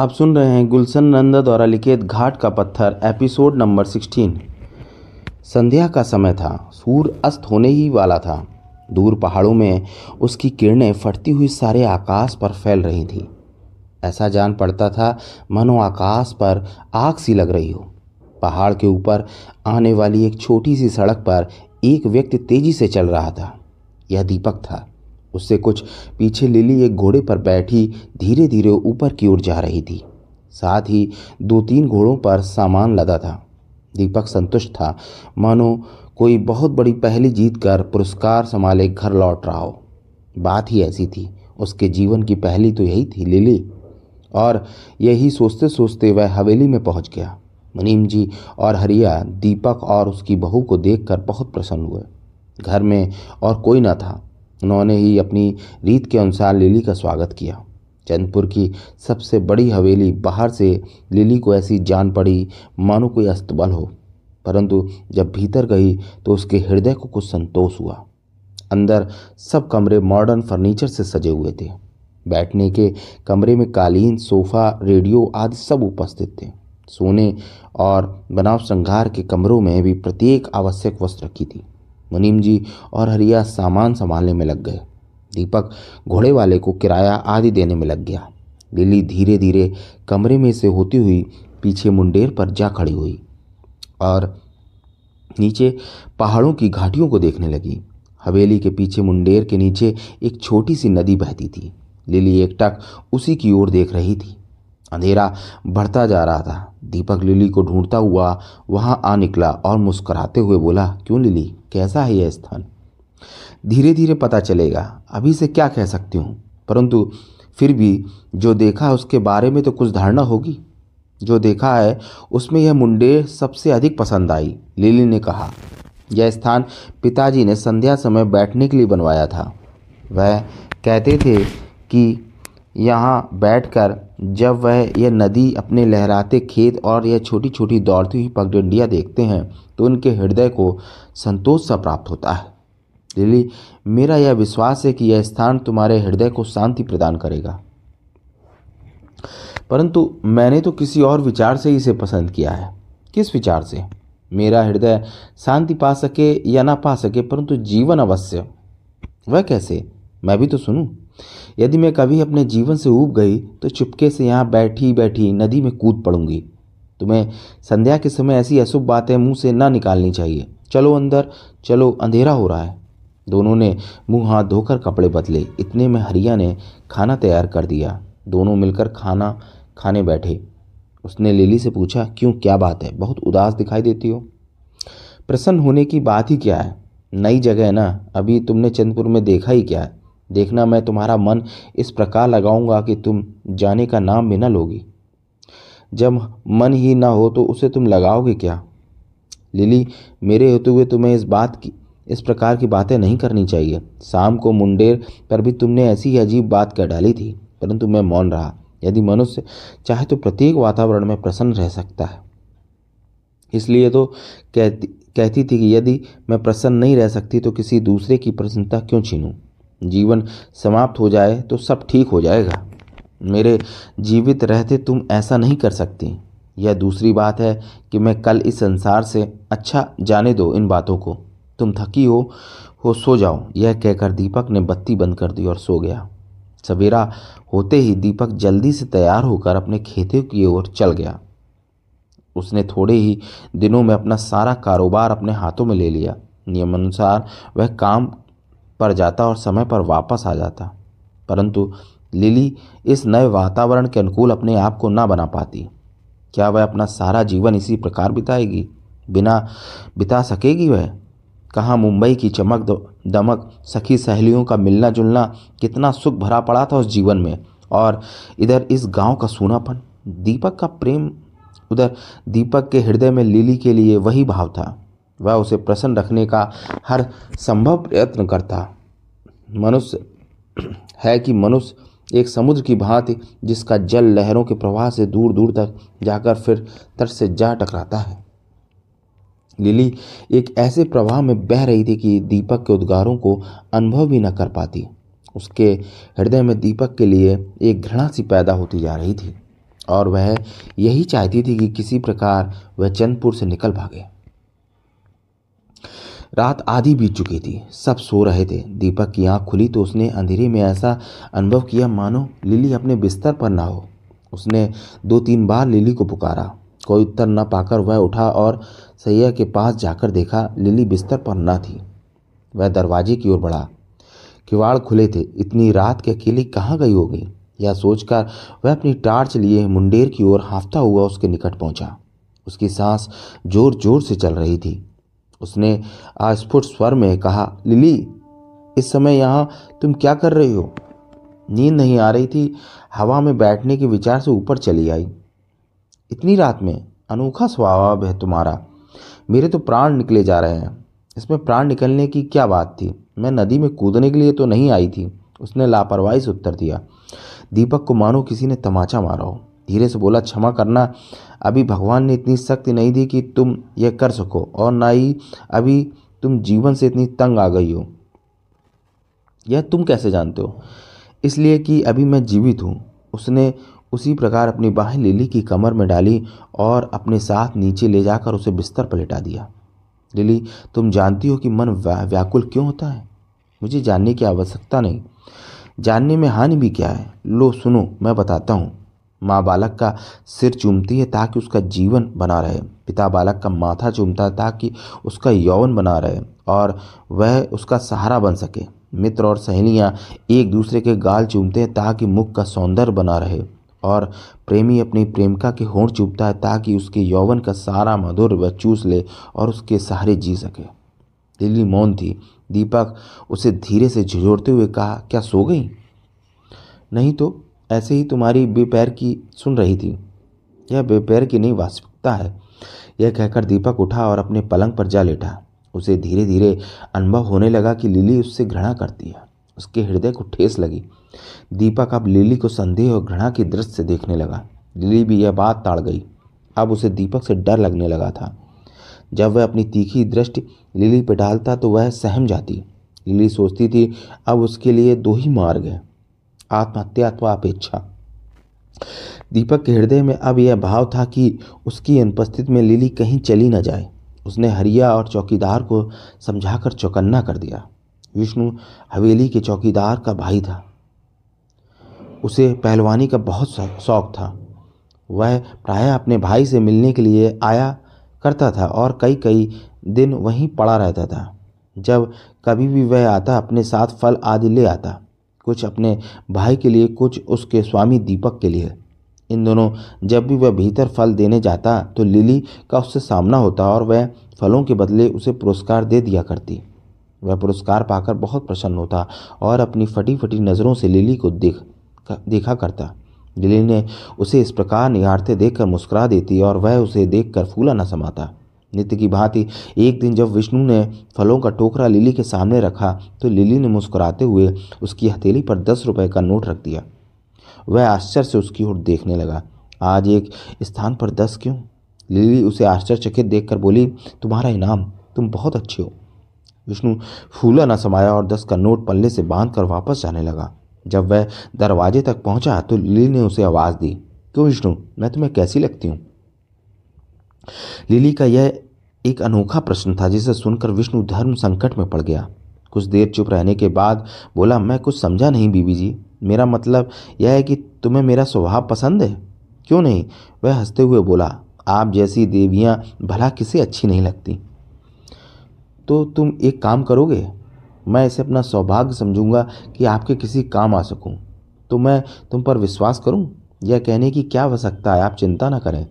आप सुन रहे हैं गुलशन नंदा द्वारा लिखित घाट का पत्थर, एपिसोड नंबर सिक्सटीन। संध्या का समय था सूर्य अस्त होने ही वाला था। दूर पहाड़ों में उसकी किरणें फटती हुई सारे आकाश पर फैल रही थी। ऐसा जान पड़ता था, मानो आकाश पर आग सी लग रही हो। पहाड़ के ऊपर आने वाली एक छोटी सी सड़क पर एक व्यक्ति तेज़ी से चल रहा था। यह दीपक था। उससे कुछ पीछे लिली एक घोड़े पर बैठी धीरे धीरे ऊपर की ओर जा रही थी। साथ ही दो तीन घोड़ों पर सामान लदा था। दीपक संतुष्ट था। मानो कोई बहुत बड़ी पहली जीत कर पुरस्कार संभाले घर लौट रहा हो। बात ही ऐसी थी। उसके जीवन की पहली तो यही थी, लिली। और यही सोचते सोचते वह हवेली में पहुँच गया। मुनीम जी और हरिया, दीपक और उसकी बहू को देखकर बहुत प्रसन्न हुए। घर में और कोई न था। उन्होंने ही अपनी रीत के अनुसार लिली का स्वागत किया। चंदपुर की सबसे बड़ी हवेली बाहर से लिली को ऐसी जान पड़ी मानो कोई अस्तबल हो। परंतु जब भीतर गई तो उसके हृदय को कुछ संतोष हुआ। अंदर सब कमरे मॉडर्न फर्नीचर से सजे हुए थे। बैठने के कमरे में कालीन, सोफा, रेडियो आदि सब उपस्थित थे। सोने और बनाव श्रृंगार के कमरों में भी प्रत्येक आवश्यक वस्तु रखी थी। मुनीम जी और हरिया सामान संभालने में लग गए। दीपक घोड़े वाले को किराया आदि देने में लग गया। लिली धीरे धीरे कमरे में से होती हुई पीछे मुंडेर पर जा खड़ी हुई और नीचे पहाड़ों की घाटियों को देखने लगी। हवेली के पीछे मुंडेर के नीचे एक छोटी सी नदी बहती थी। लिली एकटक उसी की ओर देख रही थी। अंधेरा बढ़ता जा रहा था। दीपक लिली को ढूंढता हुआ वहाँ आ निकला और मुस्कुराते हुए बोला, क्यों लिली? कैसा है यह स्थान? धीरे धीरे पता चलेगा। अभी से क्या कह सकती हूँ? परंतु फिर भी जो देखा उसके बारे में तो कुछ धारणा होगी। जो देखा है उसमें यह मुंडे सबसे अधिक पसंद आई, लिली ने कहा। यह स्थान पिताजी ने संध्या समय बैठने के लिए बनवाया था। वह कहते थे कि यहाँ बैठकर जब वह यह नदी अपने लहराते खेत और यह छोटी छोटी दौड़ती हुई पगडंडियाँ देखते हैं तो उनके हृदय को संतोष सा प्राप्त होता है। लिली, मेरा यह विश्वास है कि यह स्थान तुम्हारे हृदय को शांति प्रदान करेगा। परंतु मैंने तो किसी और विचार से ही इसे पसंद किया है। किस विचार से? मेरा हृदय शांति पा सके या ना पा सके, परंतु जीवन अवश्य। वह कैसे? मैं भी तो सुनूं। यदि मैं कभी अपने जीवन से ऊब गई तो चुपके से यहाँ बैठी बैठी नदी में कूद पड़ूँगी। तुम्हें संध्या के समय ऐसी अशुभ बातें मुँह से ना निकालनी चाहिए। चलो अंदर, चलो, अंधेरा हो रहा है। दोनों ने मुँह हाथ धोकर कपड़े बदले। इतने में हरिया ने खाना तैयार कर दिया। दोनों मिलकर खाना खाने बैठे। उसने लिली से पूछा, क्यों, क्या बात है? बहुत उदास दिखाई देती हो। प्रसन्न होने की बात ही क्या है? नई जगह है ना? अभी तुमने चंदपुर में देखा ही क्या है? देखना मैं तुम्हारा मन इस प्रकार लगाऊँगा कि तुम जाने का नाम भी न लोगी। जब मन ही ना हो तो उसे तुम लगाओगे क्या? लिली, मेरे होते हुए तुम्हें इस बात की, इस प्रकार की बातें नहीं करनी चाहिए। शाम को मुंडेर पर भी तुमने ऐसी ही अजीब बात कर डाली थी, परंतु मैं मौन रहा। यदि मनुष्य चाहे तो प्रत्येक वातावरण में प्रसन्न रह सकता है। इसलिए तो कहती कहती थी कि यदि मैं प्रसन्न नहीं रह सकती तो किसी दूसरे की प्रसन्नता क्यों छीनूं? जीवन समाप्त हो जाए तो सब ठीक हो जाएगा। मेरे जीवित रहते तुम ऐसा नहीं कर सकती। यह दूसरी बात है कि मैं कल इस संसार से अच्छा जाने दो इन बातों को। तुम थकी हो हो सो जाओ। यह कहकर दीपक ने बत्ती बंद कर दी और सो गया। सवेरा होते ही दीपक जल्दी से तैयार होकर अपने खेतों की ओर चल गया। उसने थोड़े ही दिनों में अपना सारा कारोबार अपने हाथों में ले लिया। नियमानुसार वह काम पर जाता और समय पर वापस आ जाता। परंतु लिली इस नए वातावरण के अनुकूल अपने आप को ना बना पाती। क्या वह अपना सारा जीवन इसी प्रकार बिताएगी? बिना बिता सकेगी वह? कहाँ मुंबई की चमक दमक सखी सहेलियों का मिलना जुलना कितना सुख भरा पड़ा था उस जीवन में। और इधर इस गाँव का सूनापन, दीपक का प्रेम, उधर दीपक के हृदय में लिली के लिए वही भाव था। वह उसे प्रसन्न रखने का हर संभव प्रयत्न करता। मनुष्य है कि मनुष्य एक समुद्र की भांति जिसका जल लहरों के प्रवाह से दूर दूर तक जाकर फिर तट से जा टकराता है। लिली एक ऐसे प्रवाह में बह रही थी कि दीपक के उद्गारों को अनुभव भी न कर पाती। उसके हृदय में दीपक के लिए एक घृणा सी पैदा होती जा रही थी और वह यही चाहती थी कि किसी प्रकार वह चंदपुर से निकल भागे। रात आधी बीत चुकी थी। सब सो रहे थे। दीपक की आँख खुली तो उसने अंधेरे में ऐसा अनुभव किया, मानो लिली अपने बिस्तर पर ना हो। उसने दो तीन बार लिली को पुकारा। कोई उत्तर न पाकर वह उठा और सैया के पास जाकर देखा लिली बिस्तर पर न थी। वह दरवाजे की ओर बढ़ा। किवाड़ खुले थे। इतनी रात के अकेली कहाँ गई होगी? यह सोचकर वह अपनी टार्च लिए मुंडेर की ओर हाफता हुआ उसके निकट पहुँचा। उसकी सांस ज़ोर ज़ोर से चल रही थी। उसने अस्फुट स्वर में कहा, लिली, इस समय यहाँ तुम क्या कर रही हो? नींद नहीं आ रही थी, हवा में बैठने के विचार से ऊपर चली आई। इतनी रात में अनोखा स्वभाव है तुम्हारा। मेरे तो प्राण निकले जा रहे हैं। इसमें प्राण निकलने की क्या बात थी? मैं नदी में कूदने के लिए तो नहीं आई थी। उसने लापरवाही से उत्तर दिया, दीपक को मानो किसी ने तमाचा मारा हो। धीरे से बोला, क्षमा करना अभी भगवान ने इतनी शक्ति नहीं दी कि तुम यह कर सको, और ना ही अभी तुम जीवन से इतनी तंग आ गई हो। यह तुम कैसे जानते हो? इसलिए कि अभी मैं जीवित हूँ। उसने उसी प्रकार अपनी बाहें लिली की कमर में डाली और अपने साथ नीचे ले जाकर उसे बिस्तर पर लेटा दिया। लिली, तुम जानती हो कि मन व्याकुल क्यों होता है? मुझे जानने की आवश्यकता नहीं। जानने में हानि भी क्या है? लो, सुनो, मैं बताता हूँ। माँ बालक का सिर चूमती है ताकि उसका जीवन बना रहे। पिता बालक का माथा चूमता है ताकि उसका यौवन बना रहे और वह उसका सहारा बन सके। मित्र और सहेलियाँ एक दूसरे के गाल चूमते हैं ताकि मुख का सौंदर्य बना रहे और प्रेमी अपनी प्रेमिका के होंठ चूपता है ताकि उसके यौवन का सारा मधुर वह चूस ले और उसके सहारे जी सके। लिली मौन थी। दीपक उसे धीरे से झिझोड़ते हुए कहा, क्या सो गई? नहीं तो ऐसे ही तुम्हारी बेपैर की सुन रही थी। यह बेपैर की नहीं, वास्तविकता है। यह कहकर दीपक उठा और अपने पलंग पर जा लेटा। उसे धीरे धीरे अनुभव होने लगा कि लिली उससे घृणा करती है। उसके हृदय को ठेस लगी। दीपक अब लिली को संदेह और घृणा की दृष्टि से देखने लगा। लिली भी यह बात ताड़ गई। अब उसे दीपक से डर लगने लगा था। जब वह अपनी तीखी दृष्टि लिली पर डालता तो वह सहम जाती। लिली सोचती थी, अब उसके लिए दो ही मार्ग हैं। आत्महत्या अथवा अपेक्षा। दीपक के हृदय में अब यह भाव था कि उसकी अनुपस्थिति में लिली कहीं चली न जाए। उसने हरिया और चौकीदार को समझाकर चौकन्ना कर दिया। विष्णु हवेली के चौकीदार का भाई था। उसे पहलवानी का बहुत शौक था। वह प्रायः अपने भाई से मिलने के लिए आया करता था और कई कई दिन वहीं पड़ा रहता था। जब कभी भी वह आता, अपने साथ फल आदि ले आता। कुछ अपने भाई के लिए, कुछ उसके स्वामी दीपक के लिए। इन दोनों जब भी वह भीतर फल देने जाता तो लिली का उससे सामना होता और वह फलों के बदले उसे पुरस्कार दे दिया करती। वह पुरस्कार पाकर बहुत प्रसन्न होता और अपनी फटी फटी नज़रों से लिली को देख देखा करता। लिली ने उसे इस प्रकार निहारते देखकर मुस्कुरा देती और वह उसे देखकर फूला न समाता। नित्य की भांति एक दिन जब विष्णु ने फलों का टोकरा लिली के सामने रखा तो लिली ने मुस्कुराते हुए उसकी हथेली पर दस रुपए का नोट रख दिया। वह आश्चर्य से उसकी ओर देखने लगा। आज एक स्थान पर दस क्यों? लिली उसे आश्चर्यचकित देखकर बोली, तुम्हारा इनाम, तुम बहुत अच्छे हो। विष्णु फूला न समाया और दस का नोट पल्ले से बाँध कर वापस जाने लगा। जब वह दरवाजे तक पहुँचा तो लिली ने उसे आवाज़ दी, क्यों विष्णु, मैं तुम्हें कैसी लगती हूँ? लिली का यह एक अनोखा प्रश्न था, जिसे सुनकर विष्णु धर्म संकट में पड़ गया। कुछ देर चुप रहने के बाद बोला, मैं कुछ समझा नहीं बीबी जी। मेरा मतलब यह है कि तुम्हें मेरा स्वभाव पसंद है? क्यों नहीं? वह हँसते हुए बोला, आप जैसी देवियाँ भला किसे अच्छी नहीं लगती? तो तुम एक काम करोगे? मैं इसे अपना सौभाग्य समझूँगा कि आपके किसी काम आ सकूँ। तो मैं तुम पर विश्वास करूँ? यह कहने की क्या आवश्यकता है? आप चिंता ना करें।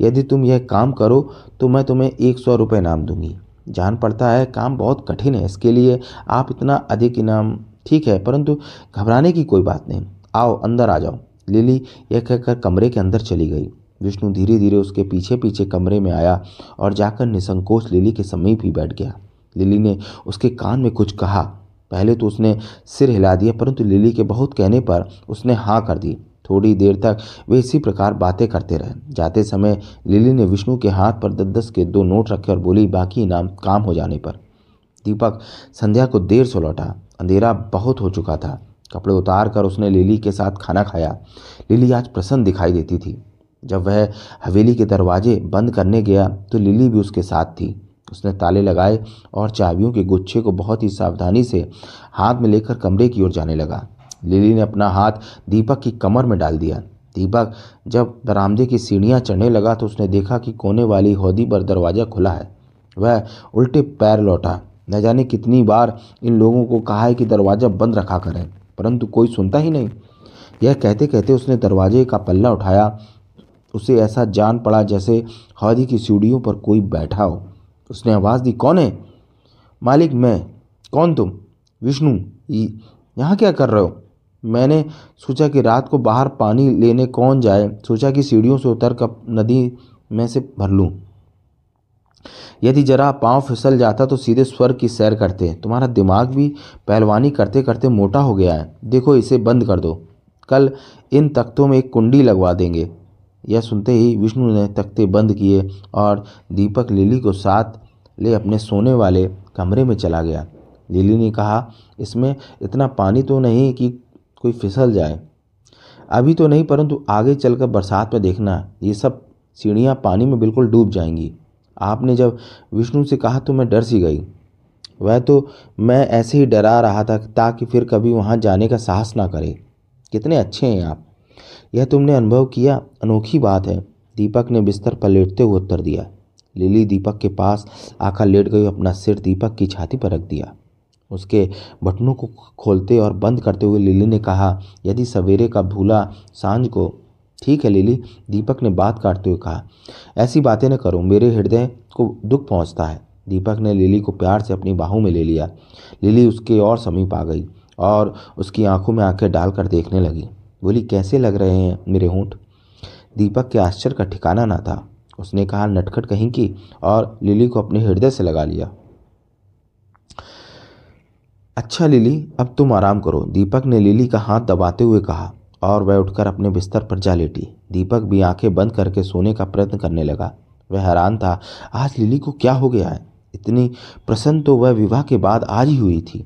यदि तुम यह काम करो तो मैं तुम्हें एक सौ रुपये इनाम दूँगी। जान पड़ता है, काम बहुत कठिन है, इसके लिए आप इतना अधिक इनाम, ठीक है, परंतु घबराने की कोई बात नहीं। आओ, अंदर आ जाओ। लिली यह कहकर कमरे के अंदर चली गई। विष्णु धीरे धीरे उसके पीछे पीछे कमरे में आया और जाकर निसंकोच लिली के समीप ही बैठ गया। लिली ने उसके कान में कुछ कहा। पहले तो उसने सिर हिला दिया, परंतु लिली के बहुत कहने पर उसने हाँ कर दी। थोड़ी देर तक वे इसी प्रकार बातें करते रहे। जाते समय लिली ने विष्णु के हाथ पर दस दस के दो नोट रखे और बोली, बाकी इनाम काम हो जाने पर। दीपक संध्या को देर से लौटा। अंधेरा बहुत हो चुका था। कपड़े उतार कर उसने लिली के साथ खाना खाया। लिली आज प्रसन्न दिखाई देती थी। जब वह हवेली के दरवाजे बंद करने गया तो लिली भी उसके साथ थी। उसने ताले लगाए और चाबियों के गुच्छे को बहुत ही सावधानी से हाथ में लेकर कमरे की ओर जाने लगा। लिली ने अपना हाथ दीपक की कमर में डाल दिया। दीपक, जब बरामदे की सीढ़ियाँ चढ़ने लगा तो उसने देखा कि कोने वाली हौदी पर दरवाज़ा खुला है। वह उल्टे पैर लौटा। न जाने कितनी बार इन लोगों को कहा है कि दरवाज़ा बंद रखा करें, परंतु कोई सुनता ही नहीं। यह कहते कहते उसने दरवाजे का पल्ला उठाया। उसे ऐसा जान पड़ा जैसे हौदी की सीढ़ियों पर कोई बैठा हो। उसने आवाज़ दी, कौन है? मालिक, मैं। कौन तुम? विष्णु। यहाँ क्या कर रहे हो? मैंने सोचा कि रात को बाहर पानी लेने कौन जाए। सोचा कि सीढ़ियों से उतर कर नदी में से भर लूँ। यदि जरा पाँव फिसल जाता तो सीधे स्वर्ग की सैर करते। तुम्हारा दिमाग भी पहलवानी करते करते मोटा हो गया है। देखो, इसे बंद कर दो। कल इन तख्तों में एक कुंडी लगवा देंगे। यह सुनते ही विष्णु ने तख्ते बंद किए और दीपक लिली को साथ ले अपने सोने वाले कमरे में चला गया। लिली ने कहा, इसमें इतना पानी तो नहीं कि कोई फिसल जाए। अभी तो नहीं, परंतु आगे चलकर बरसात में देखना, ये सब सीढ़ियाँ पानी में बिल्कुल डूब जाएँगी। आपने जब विष्णु से कहा तो मैं डर सी गई। वह तो मैं ऐसे ही डरा रहा था ताकि फिर कभी वहाँ जाने का साहस ना करे। कितने अच्छे हैं आप। यह तुमने अनुभव किया, अनोखी बात है। दीपक ने बिस्तर पर लेटते हुए उत्तर दिया। लिली दीपक के पास आकर लेट गई, अपना सिर दीपक की छाती पर रख दिया। उसके बटनों को खोलते और बंद करते हुए लिली ने कहा, यदि सवेरे का भूला साँझ को ठीक है लिली, दीपक ने बात काटते हुए कहा, ऐसी बातें न करो, मेरे हृदय को दुख पहुँचता है। दीपक ने लिली को प्यार से अपनी बाहों में ले लिया। लिली उसके और समीप आ गई और उसकी आँखों में आँखें डालकर देखने लगी। बोली, कैसे लग रहे हैं मेरे होंठ? दीपक के आश्चर्य का ठिकाना ना था। उसने कहा, नटखट कहीं की, और लिली को अपने हृदय से लगा लिया। अच्छा लिली, अब तुम आराम करो। दीपक ने लिली का हाथ दबाते हुए कहा और वह उठकर अपने बिस्तर पर जा लेटी। दीपक भी आँखें बंद करके सोने का प्रयत्न करने लगा। वह हैरान था, आज लिली को क्या हो गया है? इतनी प्रसन्न तो वह विवाह के बाद आज ही हुई थी।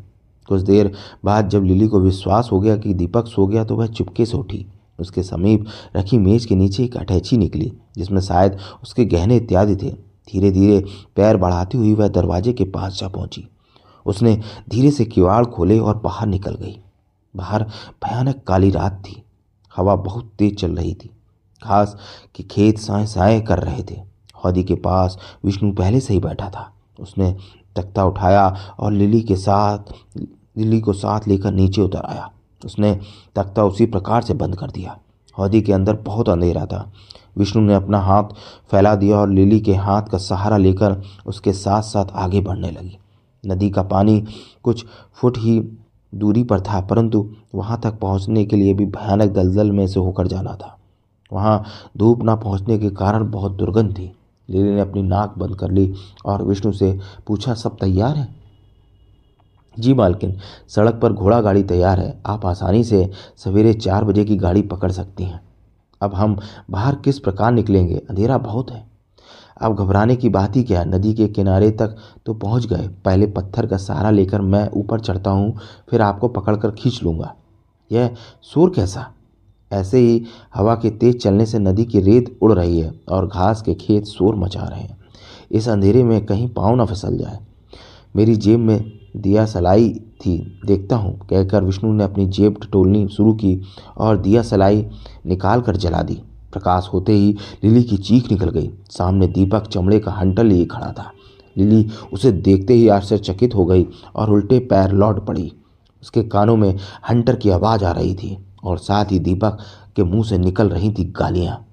कुछ देर बाद जब लिली को विश्वास हो गया कि दीपक सो गया तो वह चुपके से उठी। उसके समीप रखी मेज के नीचे एक अटैची निकली, जिसमें शायद उसके गहने इत्यादि थे। धीरे धीरे पैर बढ़ाती हुई वह दरवाजे के पास जा पहुँची। उसने धीरे से किवाड़ खोले और बाहर निकल गई। बाहर भयानक काली रात थी। हवा बहुत तेज चल रही थी। घास के खेत साए साए कर रहे थे। हौदी के पास विष्णु पहले से ही बैठा था। उसने तख्ता उठाया और लिली के साथ, लिली को साथ लेकर नीचे उतर आया। उसने तख्ता उसी प्रकार से बंद कर दिया। हौदी के अंदर बहुत अंधेरा था। विष्णु ने अपना हाथ फैला दिया और लिली के हाथ का सहारा लेकर उसके साथ साथ आगे बढ़ने लगी। नदी का पानी कुछ फुट ही दूरी पर था, परंतु वहाँ तक पहुँचने के लिए भी भयानक दलदल में से होकर जाना था। वहाँ धूप ना पहुँचने के कारण बहुत दुर्गंध थी। लिली ने अपनी नाक बंद कर ली और विष्णु से पूछा, सब तैयार है? जी मालकिन, सड़क पर घोड़ा गाड़ी तैयार है। आप आसानी से सवेरे चार बजे की गाड़ी पकड़ सकती हैं। अब हम बाहर किस प्रकार निकलेंगे? अंधेरा बहुत है। अब घबराने की बात ही क्या? नदी के किनारे तक तो पहुँच गए। पहले पत्थर का सहारा लेकर मैं ऊपर चढ़ता हूँ, फिर आपको पकड़कर खींच लूँगा। यह शोर कैसा? ऐसे ही हवा के तेज चलने से नदी की रेत उड़ रही है और घास के खेत शोर मचा रहे हैं। इस अंधेरे में कहीं पाँव ना फिसल जाए। मेरी जेब में दिया सलाई थी। देखता हूँ, कहकर विष्णु ने अपनी जेब टटोलनी शुरू की और दिया सलाई निकाल कर जला दी। प्रकाश होते ही लिली की चीख निकल गई। सामने दीपक चमड़े का हंटल लिए खड़ा था। लिली उसे देखते ही आश्चर्यचकित हो गई और उल्टे पैर लौट पड़ी। उसके कानों में हंटर की आवाज़ आ रही थी और साथ ही दीपक के मुँह से निकल रही थी गालियाँ।